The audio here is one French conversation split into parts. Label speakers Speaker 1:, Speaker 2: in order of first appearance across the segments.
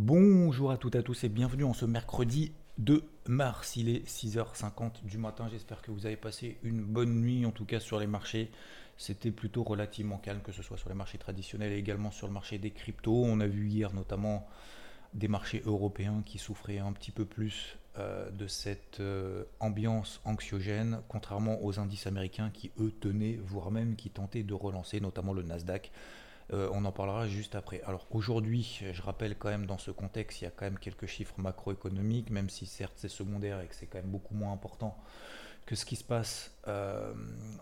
Speaker 1: Bonjour à toutes et à tous et bienvenue en ce mercredi 2 mars. Il est 6h50 du matin. J'espère que vous avez passé une bonne nuit, en tout cas sur les marchés. C'était plutôt relativement calme, que ce soit sur les marchés traditionnels et également sur le marché des cryptos. On a vu hier notamment des marchés européens qui souffraient un petit peu plus euh, de cette euh, ambiance anxiogène, contrairement aux indices américains qui, eux, tenaient, voire même qui tentaient de relancer, notamment le Nasdaq. Euh, on en parlera juste après. Alors aujourd'hui, je rappelle quand même dans ce contexte, il y a quand même quelques chiffres macroéconomiques, même si certes c'est secondaire et que c'est quand même beaucoup moins important que ce qui se passe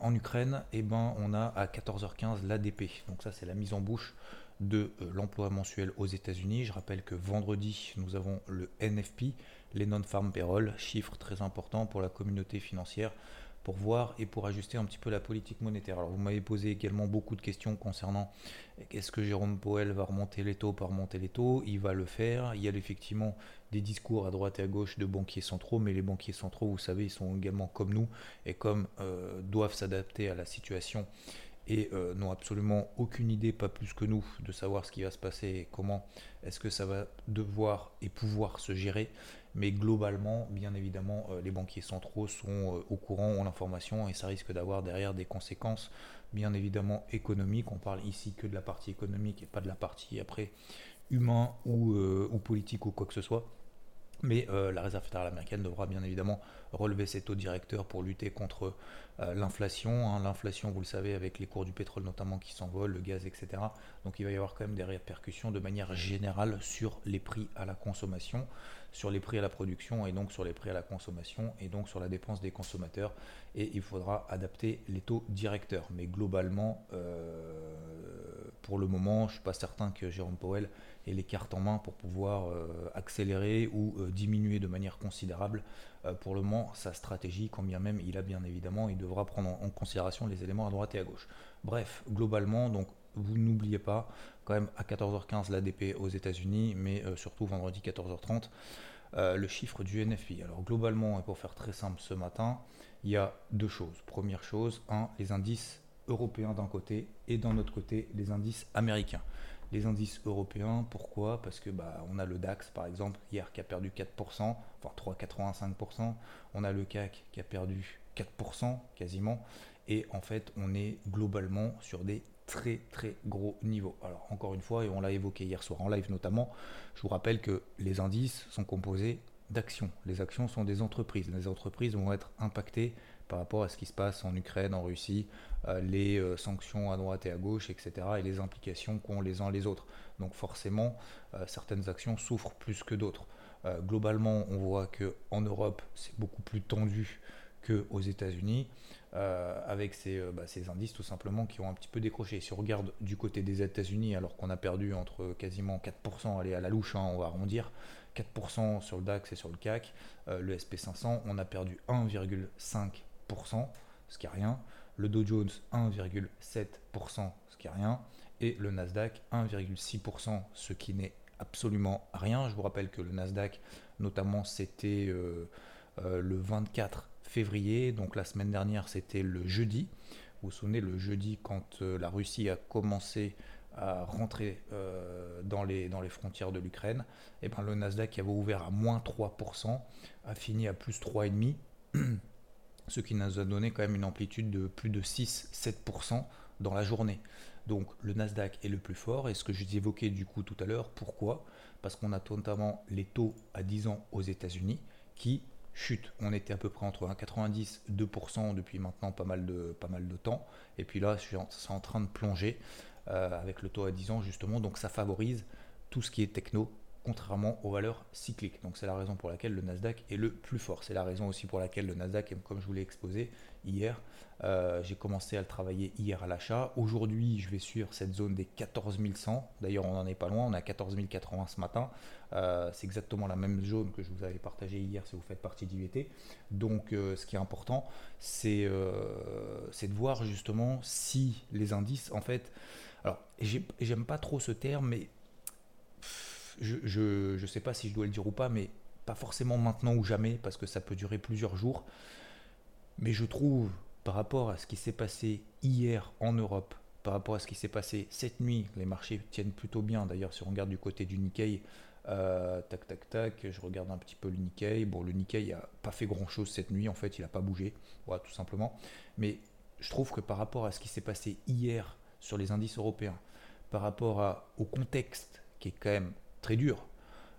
Speaker 1: en Ukraine. Et eh ben, on a à 14h15 l'ADP. Donc ça, c'est la mise en bouche de l'emploi mensuel aux États-Unis. Je rappelle que vendredi, nous avons le NFP, les non-farm payroll, chiffre très important pour la communauté financière, pour voir et pour ajuster un petit peu la politique monétaire. Alors vous m'avez posé également beaucoup de questions concernant est-ce que Jérôme Powell va remonter les taux, pas remonter les taux? Il va le faire. Il y a effectivement des discours à droite et à gauche de banquiers centraux, mais les banquiers centraux, vous savez, ils sont également comme nous et comme euh, doivent s'adapter à la situation et euh, n'ont absolument aucune idée, pas plus que nous, de savoir ce qui va se passer et comment est-ce que ça va devoir et pouvoir se gérer. Mais globalement, bien évidemment, euh, les banquiers centraux sont euh, au courant, ont l'information et ça risque d'avoir derrière des conséquences, bien évidemment, économiques. On parle ici que de la partie économique et pas de la partie après humain ou, ou politique ou quoi que ce soit. Mais euh, la Réserve fédérale américaine devra bien évidemment relever ses taux directeurs pour lutter contre euh, l'inflation. Hein. L'inflation, vous le savez, avec les cours du pétrole notamment qui s'envolent, le gaz, etc. Donc il va y avoir quand même des répercussions de manière générale sur les prix à la consommation, sur les prix à la production et donc sur les prix à la consommation et donc sur la dépense des consommateurs. Et il faudra adapter les taux directeurs. Mais globalement, euh, pour le moment, je ne suis pas certain que Jérôme Powell ait les cartes en main pour pouvoir euh, accélérer ou euh, diminuer de manière considérable euh, pour le moment sa stratégie, quand bien même il a bien évidemment, il devra prendre en, considération les éléments à droite et à gauche. Bref, globalement, donc vous n'oubliez pas quand même à 14h15 l'ADP aux États-Unis, mais surtout vendredi 14h30 le chiffre du NFI. Alors globalement, et pour faire très simple ce matin, il y a deux choses. Première chose, un, les indices européens d'un côté et d'un autre côté les indices américains. Les indices européens, pourquoi? Parce que bah, on a le DAX par exemple hier qui a perdu 4%, enfin 3,85%. On a le CAC qui a perdu 4% quasiment. Et en fait, on est globalement sur des très très gros niveaux. Alors encore une fois, et on l'a évoqué hier soir en live notamment, je vous rappelle que les indices sont composés d'actions. Les actions sont des entreprises. Les entreprises vont être impactées par rapport à ce qui se passe en Ukraine, en Russie, euh, les euh, sanctions à droite et à gauche, etc., et les implications qu'ont les uns les autres. Donc forcément, euh, certaines actions souffrent plus que d'autres. globalement, on voit qu'en Europe, c'est beaucoup plus tendu qu'aux États-Unis, avec bah, ces, indices tout simplement qui ont un petit peu décroché. Si on regarde du côté des États-Unis, alors qu'on a perdu entre quasiment 4%, allez à la louche, hein, on va arrondir, 4% sur le DAX et sur le CAC, le SP500, on a perdu 1,5% ce qui est rien. Le Dow Jones 1,7%, ce qui est rien. Et le Nasdaq 1,6%, ce qui n'est absolument rien. Je vous rappelle que le Nasdaq, notamment, c'était euh, euh, le 24 février. Donc la semaine dernière, c'était le jeudi. Vous vous souvenez, le jeudi, quand euh, la Russie a commencé à rentrer dans, les, dans les frontières de l'Ukraine, et eh ben, le Nasdaq qui avait ouvert à moins 3%, a fini à plus 3,5% ce qui nous a donné quand même une amplitude de plus de 6-7% dans la journée. Donc le Nasdaq est le plus fort, et ce que je vous évoquais du coup tout à l'heure, pourquoi? Parce qu'on a notamment les taux à 10 ans aux États-Unis qui chutent. On était à peu près entre 1,90 et 2% depuis maintenant pas mal, de, temps, et puis là c'est en train de plonger euh, avec le taux à 10 ans justement, donc ça favorise tout ce qui est techno contrairement aux valeurs cycliques. Donc c'est la raison pour laquelle le Nasdaq est le plus fort. C'est la raison aussi pour laquelle le Nasdaq, comme je vous l'ai exposé hier, euh, j'ai commencé à le travailler hier à l'achat. Aujourd'hui, je vais suivre cette zone des 14 100. D'ailleurs, on n'en est pas loin. On est à 14 080 ce matin. Euh, c'est exactement la même zone que je vous avais partagée hier si vous faites partie d'IVT. Donc, euh, ce qui est important, c'est de voir justement si les indices, en fait, alors j'aime pas trop ce terme, mais je ne sais pas si je dois le dire ou pas, mais pas forcément maintenant ou jamais, parce que ça peut durer plusieurs jours. Mais je trouve, par rapport à ce qui s'est passé hier en Europe, par rapport à ce qui s'est passé cette nuit, les marchés tiennent plutôt bien. D'ailleurs, si on regarde du côté du Nikkei, euh, tac, tac, tac, je regarde un petit peu le Nikkei. Bon, le Nikkei n'a pas fait grand-chose cette nuit, en fait, il n'a pas bougé, voilà, tout simplement. Mais je trouve que par rapport à ce qui s'est passé hier sur les indices européens, par rapport au contexte qui est quand même très dur,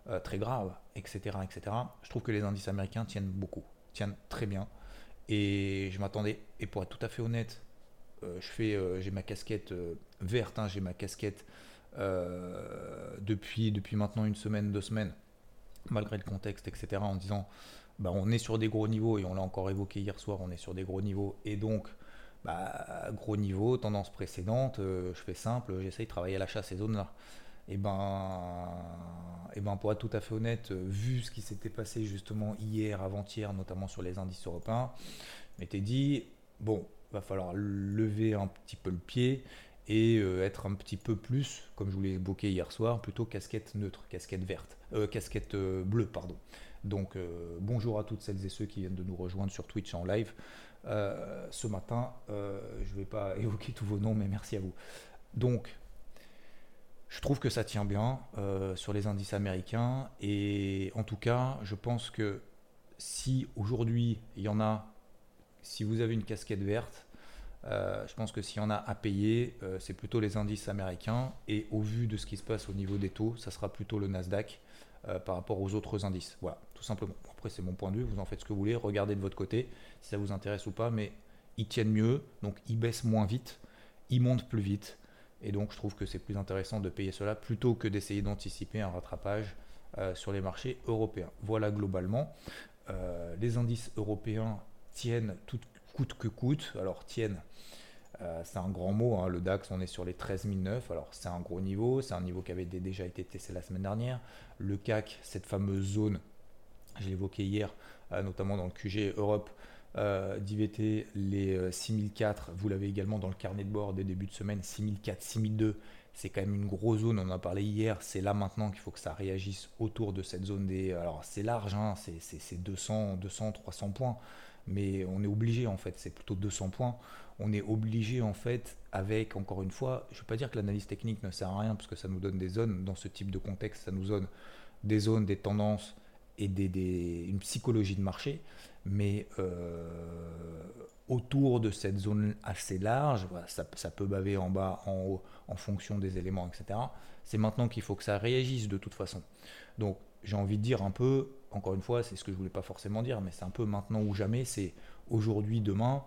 Speaker 1: euh, très grave, etc., etc., je trouve que les indices américains tiennent beaucoup, tiennent très bien. Et je m'attendais, et pour être tout à fait honnête, euh, je fais, euh, j'ai ma casquette verte, hein, j'ai ma casquette depuis, depuis maintenant une semaine, deux semaines, malgré le contexte, etc., en disant, bah, on est sur des gros niveaux, et on l'a encore évoqué hier soir, on est sur des gros niveaux, et donc, bah, gros niveau, tendance précédente, je fais simple, j'essaye de travailler à l'achat ces zones-là et eh ben, et eh ben pour être tout à fait honnête, euh, vu ce qui s'était passé justement hier, avant-hier, notamment sur les indices européens, m'étais dit bon, va falloir lever un petit peu le pied et euh, être un petit peu plus, comme je vous l'ai évoqué hier soir, plutôt casquette neutre, casquette verte, euh, casquette bleue, pardon. Donc bonjour à toutes celles et ceux qui viennent de nous rejoindre sur Twitch en live. ce matin, je ne vais pas évoquer tous vos noms, mais merci à vous. Donc je trouve que ça tient bien euh, sur les indices américains et en tout cas, je pense que si aujourd'hui il y en a, si vous avez une casquette verte, euh, je pense que s'il y en a à payer, euh, c'est plutôt les indices américains et au vu de ce qui se passe au niveau des taux, ça sera plutôt le Nasdaq par rapport aux autres indices. Voilà, tout simplement. Après, c'est mon point de vue, vous en faites ce que vous voulez, regardez de votre côté si ça vous intéresse ou pas, mais ils tiennent mieux, donc ils baissent moins vite, ils montent plus vite. Et donc, je trouve que c'est plus intéressant de payer cela plutôt que d'essayer d'anticiper un rattrapage euh, sur les marchés européens. Voilà globalement. Euh, les indices européens tiennent tout coûte que coûte. Alors, tiennent, euh, c'est un grand mot. Hein. Le DAX, on est sur les 13 009. Alors, c'est un gros niveau. C'est un niveau qui avait déjà été testé la semaine dernière. Le CAC, cette fameuse zone, je évoqué hier, notamment dans le QG Europe, euh, d'IVT, les 6004, euh, vous l'avez également dans le carnet de bord des débuts de semaine, 6004, 6002, c'est quand même une grosse zone, on en a parlé hier, c'est là maintenant qu'il faut que ça réagisse autour de cette zone des... Alors c'est large, hein, c'est 200, 200, 300 points, mais on est obligé en fait, c'est plutôt 200 points, on est obligé en fait avec, encore une fois, je ne veux pas dire que l'analyse technique ne sert à rien, parce que ça nous donne des zones, dans ce type de contexte, ça nous donne des zones, des tendances et des, une psychologie de marché, mais euh, autour de cette zone assez large, ça, peut baver en bas, en haut, en fonction des éléments, etc. C'est maintenant qu'il faut que ça réagisse de toute façon. Donc j'ai envie de dire un peu, encore une fois, c'est ce que je voulais pas forcément dire, mais c'est un peu maintenant ou jamais, c'est aujourd'hui, demain.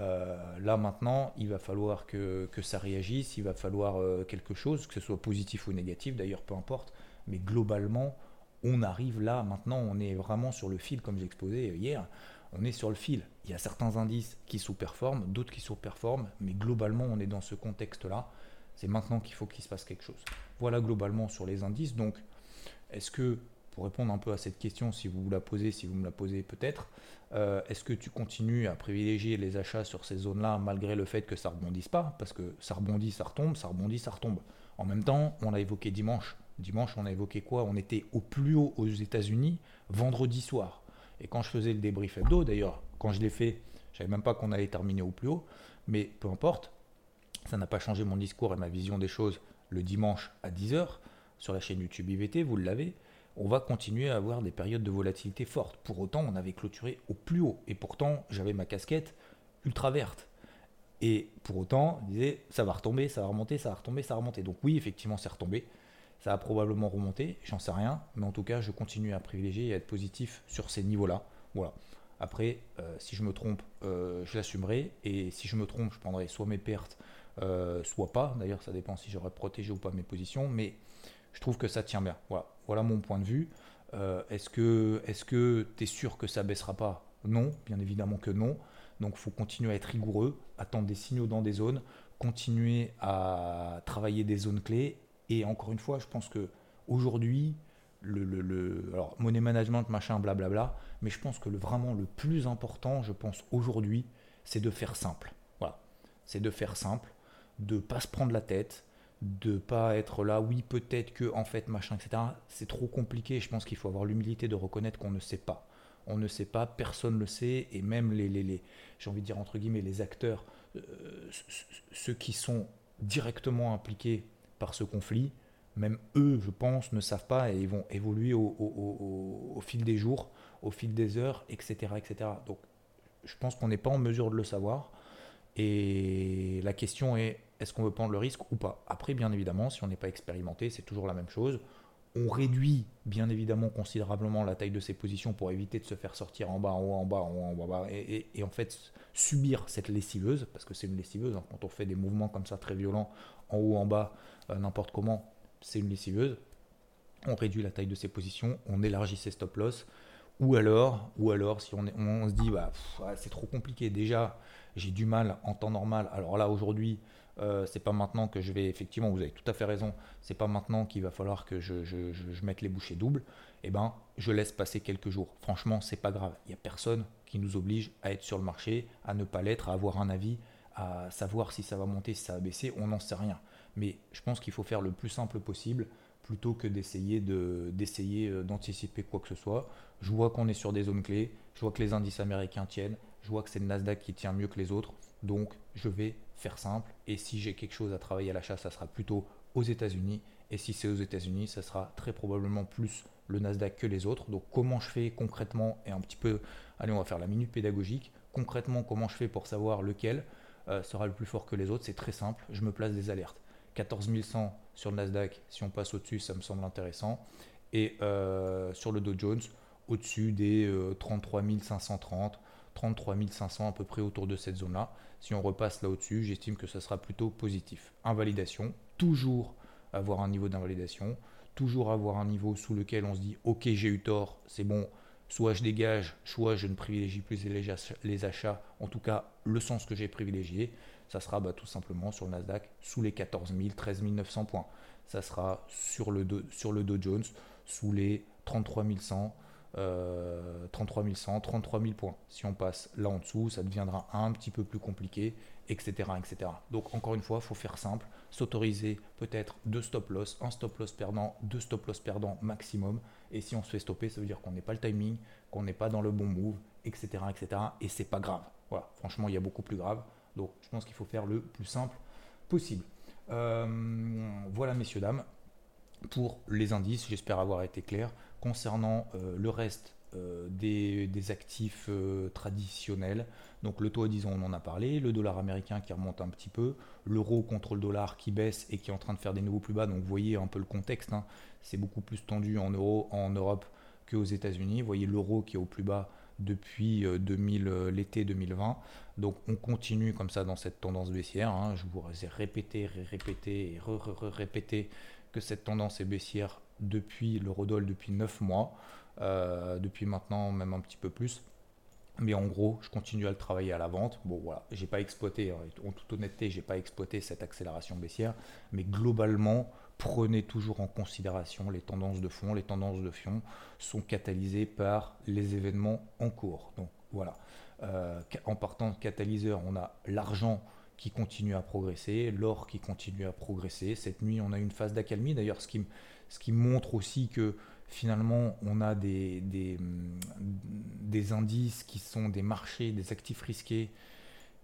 Speaker 1: Euh, là maintenant, il va falloir que, ça réagisse, il va falloir euh, quelque chose, que ce soit positif ou négatif, d'ailleurs peu importe, mais globalement, on arrive là, maintenant, on est vraiment sur le fil, comme j'ai exposé hier, on est sur le fil. Il y a certains indices qui sous-performent, d'autres qui sous-performent, mais globalement, on est dans ce contexte-là. C'est maintenant qu'il faut qu'il se passe quelque chose. Voilà globalement sur les indices. Donc, est-ce que, pour répondre un peu à cette question, si vous la posez, si vous me la posez peut-être, euh, est-ce que tu continues à privilégier les achats sur ces zones-là malgré le fait que ça rebondisse pas? Parce que ça rebondit, ça retombe, ça rebondit, ça retombe. En même temps, on l'a évoqué dimanche, Dimanche, on a évoqué quoi? On était au plus haut aux États-Unis vendredi soir. Et quand je faisais le débrief hebdo, d'ailleurs, quand je l'ai fait, je savais même pas qu'on allait terminer au plus haut, mais peu importe, ça n'a pas changé mon discours et ma vision des choses le dimanche à 10h sur la chaîne YouTube IVT, vous l'avez. On va continuer à avoir des périodes de volatilité fortes. Pour autant, on avait clôturé au plus haut. Et pourtant, j'avais ma casquette ultra verte. Et pour autant, disais, ça va retomber, ça va remonter, ça va retomber, ça va remonter. Donc oui, effectivement, c'est retombé. Ça a probablement remonté, j'en sais rien, mais en tout cas, je continue à privilégier et à être positif sur ces niveaux-là. Voilà. Après, euh, si je me trompe, euh, je l'assumerai, et si je me trompe, je prendrai soit mes pertes, euh, soit pas. D'ailleurs, ça dépend si j'aurais protégé ou pas mes positions, mais je trouve que ça tient bien. Voilà, mon point de vue. Est-ce que tu es sûr que ça baissera pas? Non, bien évidemment que non. Donc il faut continuer à être rigoureux, attendre des signaux dans des zones, continuer à travailler des zones clés. Et encore une fois, je pense que aujourd'hui, le, le, alors money management, machin, blablabla, mais je pense que le, vraiment le plus important, je pense aujourd'hui, c'est de faire simple. Voilà, c'est de faire simple, de pas se prendre la tête, de pas être là, oui peut-être que en fait machin, etc. C'est trop compliqué. Je pense qu'il faut avoir l'humilité de reconnaître qu'on ne sait pas. On ne sait pas, personne ne le sait, et même les, les, les j'ai envie de dire entre guillemets, les acteurs, euh, ceux qui sont directement impliqués par ce conflit, même eux, je pense, ne savent pas et ils vont évoluer au, fil des jours, au fil des heures, etc. etc. Donc je pense qu'on n'est pas en mesure de le savoir. Et la question est, est-ce qu'on veut prendre le risque ou pas? Après, bien évidemment, si on n'est pas expérimenté, c'est toujours la même chose. On réduit bien évidemment considérablement la taille de ses positions pour éviter de se faire sortir en bas, en haut, en bas, en haut, en bas, et, en fait subir cette lessiveuse, parce que c'est une lessiveuse, hein. quand on fait des mouvements comme ça très violents, en haut, en bas, n'importe comment, c'est une lessiveuse. On réduit la taille de ses positions, on élargit ses stop loss, ou alors, ou alors si on, on se dit bah, c'est trop compliqué, déjà j'ai du mal en temps normal, alors là aujourd'hui euh, c'est pas maintenant que je vais, effectivement, vous avez tout à fait raison, c'est pas maintenant qu'il va falloir que je, mette les bouchées doubles, eh ben, je laisse passer quelques jours. Franchement, c'est pas grave. Il n'y a personne qui nous oblige à être sur le marché, à ne pas l'être, à avoir un avis, à savoir si ça va monter, si ça va baisser, on n'en sait rien. Mais je pense qu'il faut faire le plus simple possible plutôt que d'essayer de, d'essayer euh, d'anticiper quoi que ce soit. Je vois qu'on est sur des zones clés, je vois que les indices américains tiennent, je vois que c'est le Nasdaq qui tient mieux que les autres, donc je vais faire simple. Et si j'ai quelque chose à travailler à l'achat, ça sera plutôt aux États-Unis. Et si c'est aux États-Unis, ça sera très probablement plus le Nasdaq que les autres. Donc comment je fais concrètement et un petit peu, allez, on va faire la minute pédagogique. Concrètement, comment je fais pour savoir lequel euh, sera le plus fort que les autres? C'est très simple. Je me place des alertes. 14 100 sur le Nasdaq, si on passe au-dessus, ça me semble intéressant. Et euh, sur le Dow Jones, au-dessus des 33 530, 33 500 à peu près autour de cette zone-là. Si on repasse là au-dessus, j'estime que ça sera plutôt positif. Invalidation, toujours avoir un niveau d'invalidation, toujours avoir un niveau sous lequel on se dit ok j'ai eu tort, c'est bon, soit je dégage, soit je ne privilégie plus les achats, en tout cas le sens que j'ai privilégié, ça sera bah, tout simplement sur le Nasdaq sous les 14 000, 13 900 points. Ça sera sur le, sur le Dow Jones sous les 33 100, 33 100, 33 000 points. Si on passe là en dessous, ça deviendra un petit peu plus compliqué, etc. etc. Donc encore une fois, il faut faire simple, s'autoriser peut-être deux stop loss, un stop loss perdant, deux stop loss perdants maximum. Et si on se fait stopper, ça veut dire qu'on n'est pas le timing, qu'on n'est pas dans le bon move, etc. etc. et c'est pas grave. Voilà, franchement, il y a beaucoup plus grave. Donc je pense qu'il faut faire le plus simple possible. Euh, voilà, messieurs, dames, pour les indices, j'espère avoir été clair. Concernant euh, le reste euh, des, actifs traditionnels, donc le taux à 10 ans, on en a parlé, le dollar américain qui remonte un petit peu, l'euro contre le dollar qui baisse et qui est en train de faire des nouveaux plus bas, donc vous voyez un peu le contexte, hein. c'est beaucoup plus tendu en, euro, en Europe qu'aux États-Unis, vous voyez l'euro qui est au plus bas depuis l'été 2020. Donc on continue comme ça dans cette tendance baissière. Hein. Je vous ai répété, répété et répété que cette tendance est baissière depuis le Rodol depuis 9 mois, euh, depuis maintenant même un petit peu plus. Mais en gros, je continue à le travailler à la vente. Bon voilà, j'ai pas exploité, en toute honnêteté, j'ai pas exploité cette accélération baissière, mais globalement, prenez toujours en considération les tendances de fond. Les tendances de fond sont catalysées par les événements en cours. Donc voilà, euh, en partant de catalyseur, on a l'argent qui continue à progresser, l'or qui continue à progresser. Cette nuit, on a une phase d'accalmie. D'ailleurs, ce qui, montre aussi que finalement, on a des, des, indices qui sont des marchés, des actifs risqués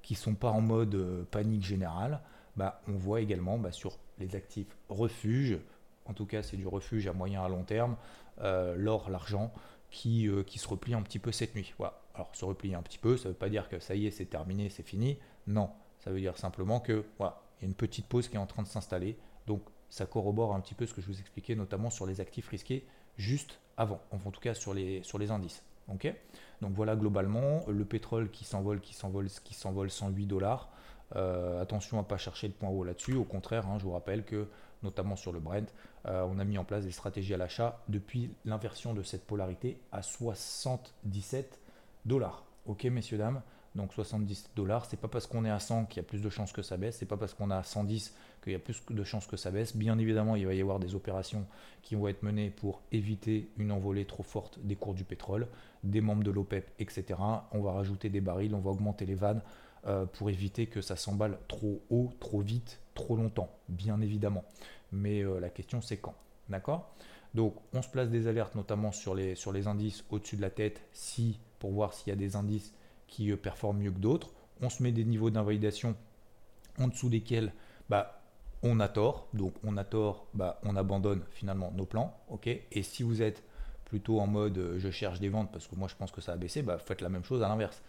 Speaker 1: qui ne sont pas en mode euh, panique générale. Bah, on voit également bah, sur les actifs refuge, en tout cas c'est du refuge à moyen à long terme, euh, l'or, l'argent, qui, euh, qui se replie un petit peu cette nuit. Voilà. Alors se replier un petit peu, ça ne veut pas dire que ça y est, c'est terminé, c'est fini. Non, ça veut dire simplement que voilà, il y a une petite pause qui est en train de s'installer. Donc ça corrobore un petit peu ce que je vous expliquais, notamment sur les actifs risqués juste avant, en tout cas sur les, sur les indices. Donc voilà globalement le pétrole qui s'envole, qui s'envole, qui s'envole 108 dollars. Euh, attention à ne pas chercher le point haut là-dessus. Au contraire, hein, je vous rappelle que notamment sur le Brent. Euh, on a mis en place des stratégies à l'achat depuis l'inversion de cette polarité à 77 dollars. Ok, messieurs, dames? Donc 70 dollars, c'est pas parce qu'on est à 100 qu'il y a plus de chances que ça baisse, c'est pas parce qu'on est à 110 qu'il y a plus de chances que ça baisse. Bien évidemment, il va y avoir des opérations qui vont être menées pour éviter une envolée trop forte des cours du pétrole, des membres de l'OPEP, etc. On va rajouter des barils, on va augmenter les vannes euh, pour éviter que ça s'emballe trop haut, trop vite, trop longtemps, bien évidemment. Mais euh, la question c'est quand, d'accord? Donc on se place des alertes notamment sur les, indices au-dessus de la tête, si pour voir s'il y a des indices qui euh, performent mieux que d'autres. On se met des niveaux d'invalidation en dessous desquels bah, on a tort. Donc on a tort, bah, on abandonne finalement nos plans. Et si vous êtes plutôt en mode je cherche des ventes parce que moi je pense que ça a baissé, bah, faites la même chose à l'inverse.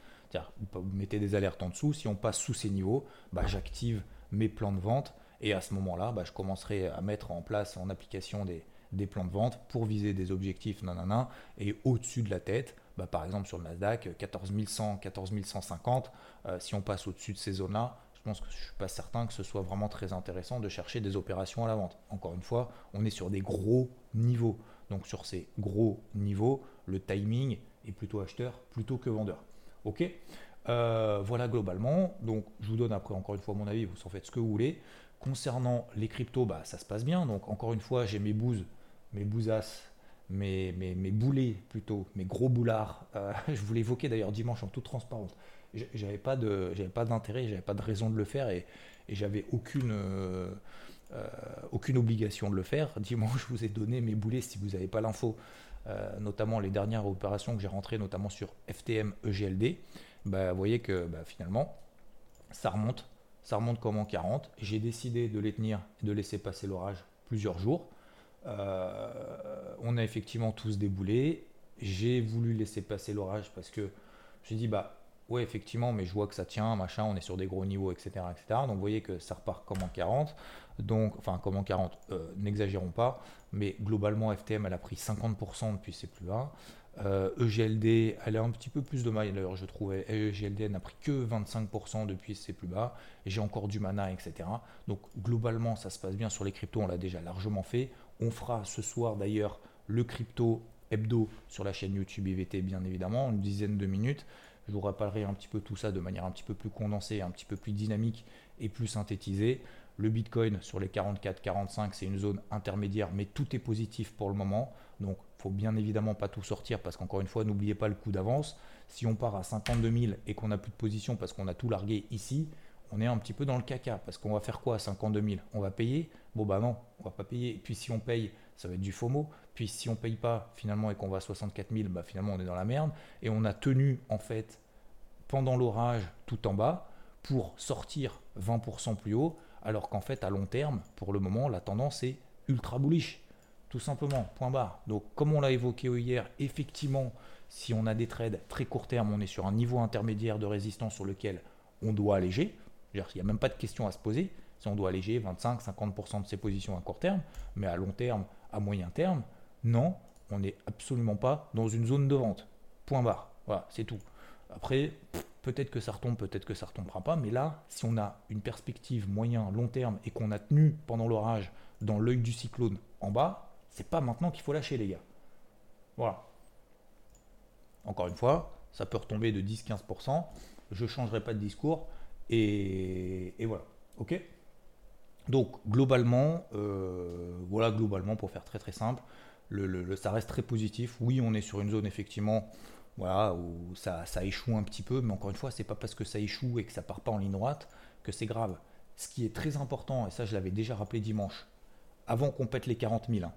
Speaker 1: Vous mettez des alertes en dessous. Si on passe sous ces niveaux, bah, j'active mes plans de vente. Et à ce moment-là, bah, je commencerai à mettre en place en application des, plans de vente pour viser des objectifs nanana, et au-dessus de la tête, bah, par exemple sur le Nasdaq, 14 100, 14 150, si on passe au-dessus de ces zones-là, je pense que je ne suis pas certain que ce soit vraiment très intéressant de chercher des opérations à la vente. Encore une fois, on est sur des gros niveaux. Donc sur ces gros niveaux, le timing est plutôt acheteur plutôt que vendeur. Ok euh, Voilà globalement. Donc je vous donne après encore une fois mon avis, vous en faites ce que vous voulez. Concernant les cryptos, bah, ça se passe bien. Donc encore une fois, j'ai mes bouses, mes bousasses mes, mes, mes, boulets plutôt, mes gros boulards. Euh, je vous l'évoquais d'ailleurs dimanche en toute transparence. J'avais pas de, j'avais pas d'intérêt, j'avais pas de raison de le faire et, j'avais aucune, euh, aucune obligation de le faire. Dimanche, je vous ai donné mes boulets si vous n'avez pas l'info, notamment les dernières opérations que j'ai rentrées, notamment sur FTM EGLD. Bah, vous voyez que bah, finalement, ça remonte, ça remonte comme en 40. J'ai décidé de les tenir et de laisser passer l'orage plusieurs jours. Euh, on a effectivement tous déboulé. J'ai voulu laisser passer l'orage parce que j'ai dit, bah ouais, effectivement, mais je vois que ça tient, machin, on est sur des gros niveaux, etc. etc. Donc vous voyez que ça repart comme en 40. Donc, enfin, comme en 40, euh, n'exagérons pas, mais globalement, FTM, elle a pris 50% depuis ses plus bas. Euh, EGLD, elle a un petit peu plus de mal d'ailleurs, je trouvais. EGLD n'a pris que 25% depuis ses plus bas. J'ai encore du mana, etc. Donc, globalement, ça se passe bien sur les cryptos, on l'a déjà largement fait. On fera ce soir d'ailleurs le crypto hebdo sur la chaîne YouTube IVT, bien évidemment, une dizaine de minutes. Je vous rappellerai un petit peu tout ça de manière un petit peu plus condensée, un petit peu plus dynamique et plus synthétisée. Le Bitcoin sur les 44-45, c'est une zone intermédiaire, mais tout est positif pour le moment. Donc, il faut bien évidemment pas tout sortir parce qu'encore une fois, n'oubliez pas le coup d'avance. Si on part à 52 000 et qu'on n'a plus de position parce qu'on a tout largué ici, on est un petit peu dans le caca parce qu'on va faire quoi à 52 000 On va payer? Bon bah non, on va pas payer. Puis si on paye, ça va être du FOMO. Puis si on paye pas finalement et qu'on va à 64 000, bah finalement on est dans la merde. Et on a tenu en fait pendant l'orage tout en bas pour sortir 20% plus haut, alors qu'en fait à long terme, pour le moment, la tendance est ultra bullish. Tout simplement, point barre. Donc comme on l'a évoqué hier, effectivement, si on a des trades très court terme, on est sur un niveau intermédiaire de résistance sur lequel on doit alléger. Il n'y a même pas de question à se poser si on doit alléger 25-50% de ses positions à court terme, mais à long terme, à moyen terme, non, on n'est absolument pas dans une zone de vente. Point barre. Voilà, c'est tout. Après, peut-être que ça retombe, peut-être que ça retombera pas, mais là, si on a une perspective moyen, long terme et qu'on a tenu pendant l'orage dans l'œil du cyclone en bas, c'est pas maintenant qu'il faut lâcher, les gars. Voilà. Encore une fois, ça peut retomber de 10-15%. Je changerai pas de discours. Et, et voilà. Ok? Donc globalement, euh, voilà globalement pour faire très très simple, le, ça reste très positif. Oui, on est sur une zone effectivement, voilà où ça, ça échoue un petit peu, mais encore une fois, c'est pas parce que ça échoue et que ça part pas en ligne droite que c'est grave. Ce qui est très important, et ça je l'avais déjà rappelé dimanche, avant qu'on pète les 40 000, hein,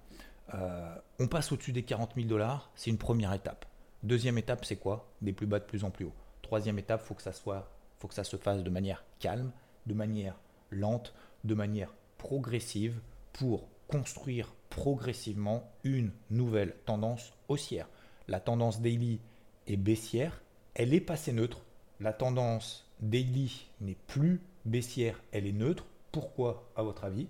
Speaker 1: euh, on passe au-dessus des 40 000 dollars, c'est une première étape. Deuxième étape, c'est quoi? Des plus bas de plus en plus haut. Troisième étape, faut que ça soit, faut que ça se fasse de manière calme, de manière lente, de manière progressive pour construire progressivement une nouvelle tendance haussière. La tendance daily est baissière, elle est passée neutre. La tendance daily n'est plus baissière, elle est neutre. Pourquoi à votre avis?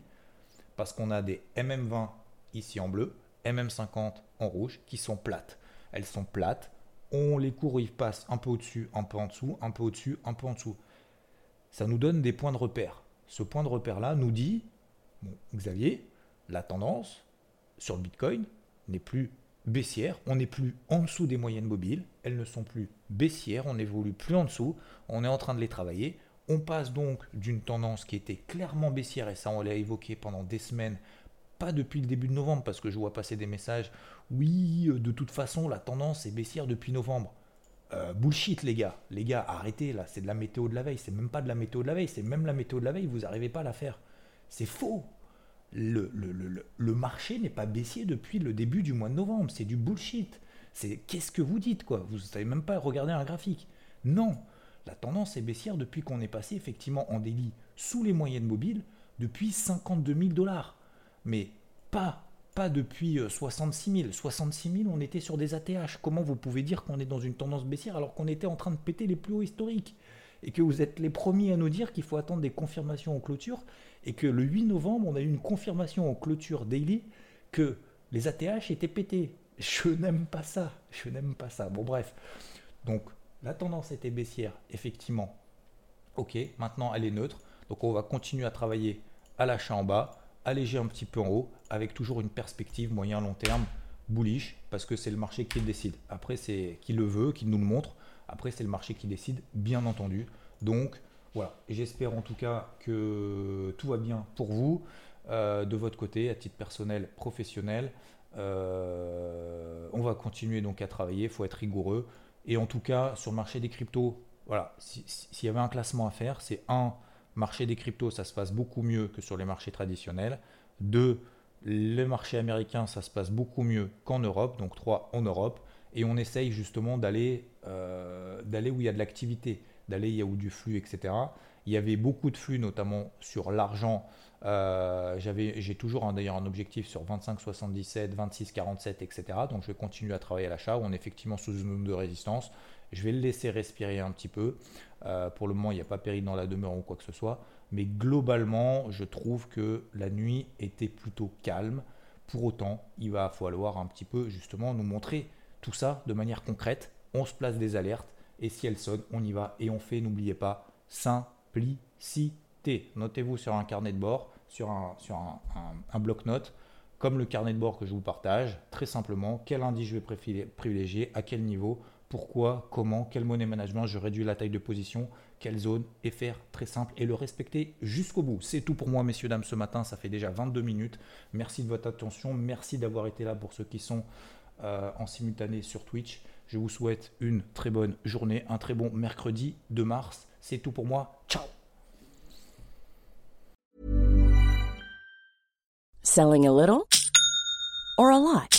Speaker 1: Parce qu'on a des MM20 ici en bleu, MM50 en rouge qui sont plates. Elles sont plates, on les cours ils passent un peu au-dessus, un peu en dessous, un peu au-dessus, un peu en dessous. Ça nous donne des points de repère ce point de repère-là nous dit, bon, Xavier, la tendance sur le Bitcoin n'est plus baissière, on n'est plus en dessous des moyennes mobiles, elles ne sont plus baissières, on n'évolue plus en dessous, on est en train de les travailler. On passe donc d'une tendance qui était clairement baissière, et ça on l'a évoqué pendant des semaines, pas depuis le début de novembre, parce que je vois passer des messages, oui, euh, de toute façon la tendance est baissière depuis novembre. Euh, bullshit les gars, les gars, arrêtez là, c'est de la météo de la veille, c'est même pas de la météo de la veille, c'est même la météo de la veille, vous n'arrivez pas à la faire. C'est faux, le, le, marché n'est pas baissier depuis le début du mois de novembre. C'est du bullshit. C'est qu'est-ce que vous dites quoi? Vous ne savez même pas regarder un graphique. Non, la tendance est baissière depuis qu'on est passé effectivement en délit sous les moyennes mobiles depuis 52 000 dollars. Mais pas, depuis 66 000. 66 000, on était sur des ATH. Comment vous pouvez dire qu'on est dans une tendance baissière alors qu'on était en train de péter les plus hauts historiques et que vous êtes les premiers à nous dire qu'il faut attendre des confirmations en clôture et que le 8 novembre, on a eu une confirmation en clôture daily que les ATH étaient pétés. Je n'aime pas ça. Je n'aime pas ça. Bon, bref. Donc, la tendance était baissière, effectivement. Ok, maintenant elle est neutre. Donc, on va continuer à travailler à l'achat en bas, alléger un petit peu en haut, avec toujours une perspective moyen-long terme bullish, parce que c'est le marché qui le décide. Après, c'est qui le veut, qui nous le montre. Après, c'est le marché qui décide, bien entendu. Donc, voilà, j'espère en tout cas que tout va bien pour vous, euh, de votre côté, à titre personnel, professionnel. Euh, on va continuer donc à travailler, il faut être rigoureux. Et en tout cas, sur le marché des cryptos, voilà, s'il y avait un classement à faire, c'est un, marché des cryptos, ça se passe beaucoup mieux que sur les marchés traditionnels. Deux, le marché américain, ça se passe beaucoup mieux qu'en Europe. Donc trois, en Europe. Et on essaye justement d'aller euh, d'aller où il y a de l'activité d'aller, il y a du flux, etc. Il y avait beaucoup de flux, notamment sur l'argent. Euh, j'ai toujours d'ailleurs un objectif sur 25,77, 26,47, etc. Donc je vais continuer à travailler à l'achat. On est effectivement sous une zone de résistance. Je vais le laisser respirer un petit peu. Euh, pour le moment, il n'y a pas péril dans la demeure ou quoi que ce soit. Mais globalement, je trouve que la nuit était plutôt calme. Pour autant, il va falloir un petit peu justement nous montrer tout ça de manière concrète. On se place des alertes et si elle sonne, on y va et on fait, n'oubliez pas, simplicité. Notez-vous sur un carnet de bord, sur un, sur un, bloc-notes, comme le carnet de bord que je vous partage, très simplement, quel indice je vais privilégier, à quel niveau, pourquoi, comment, quel monnaie management, je réduis la taille de position, quelle zone, et faire très simple et le respecter jusqu'au bout. C'est tout pour moi, messieurs, dames, ce matin. Ça fait déjà 22 minutes. Merci de votre attention. Merci d'avoir été là pour ceux qui sont euh, en simultané sur Twitch. Je vous souhaite une très bonne journée, un très bon mercredi de mars. C'est tout pour moi. Ciao
Speaker 2: Selling a little or a lot?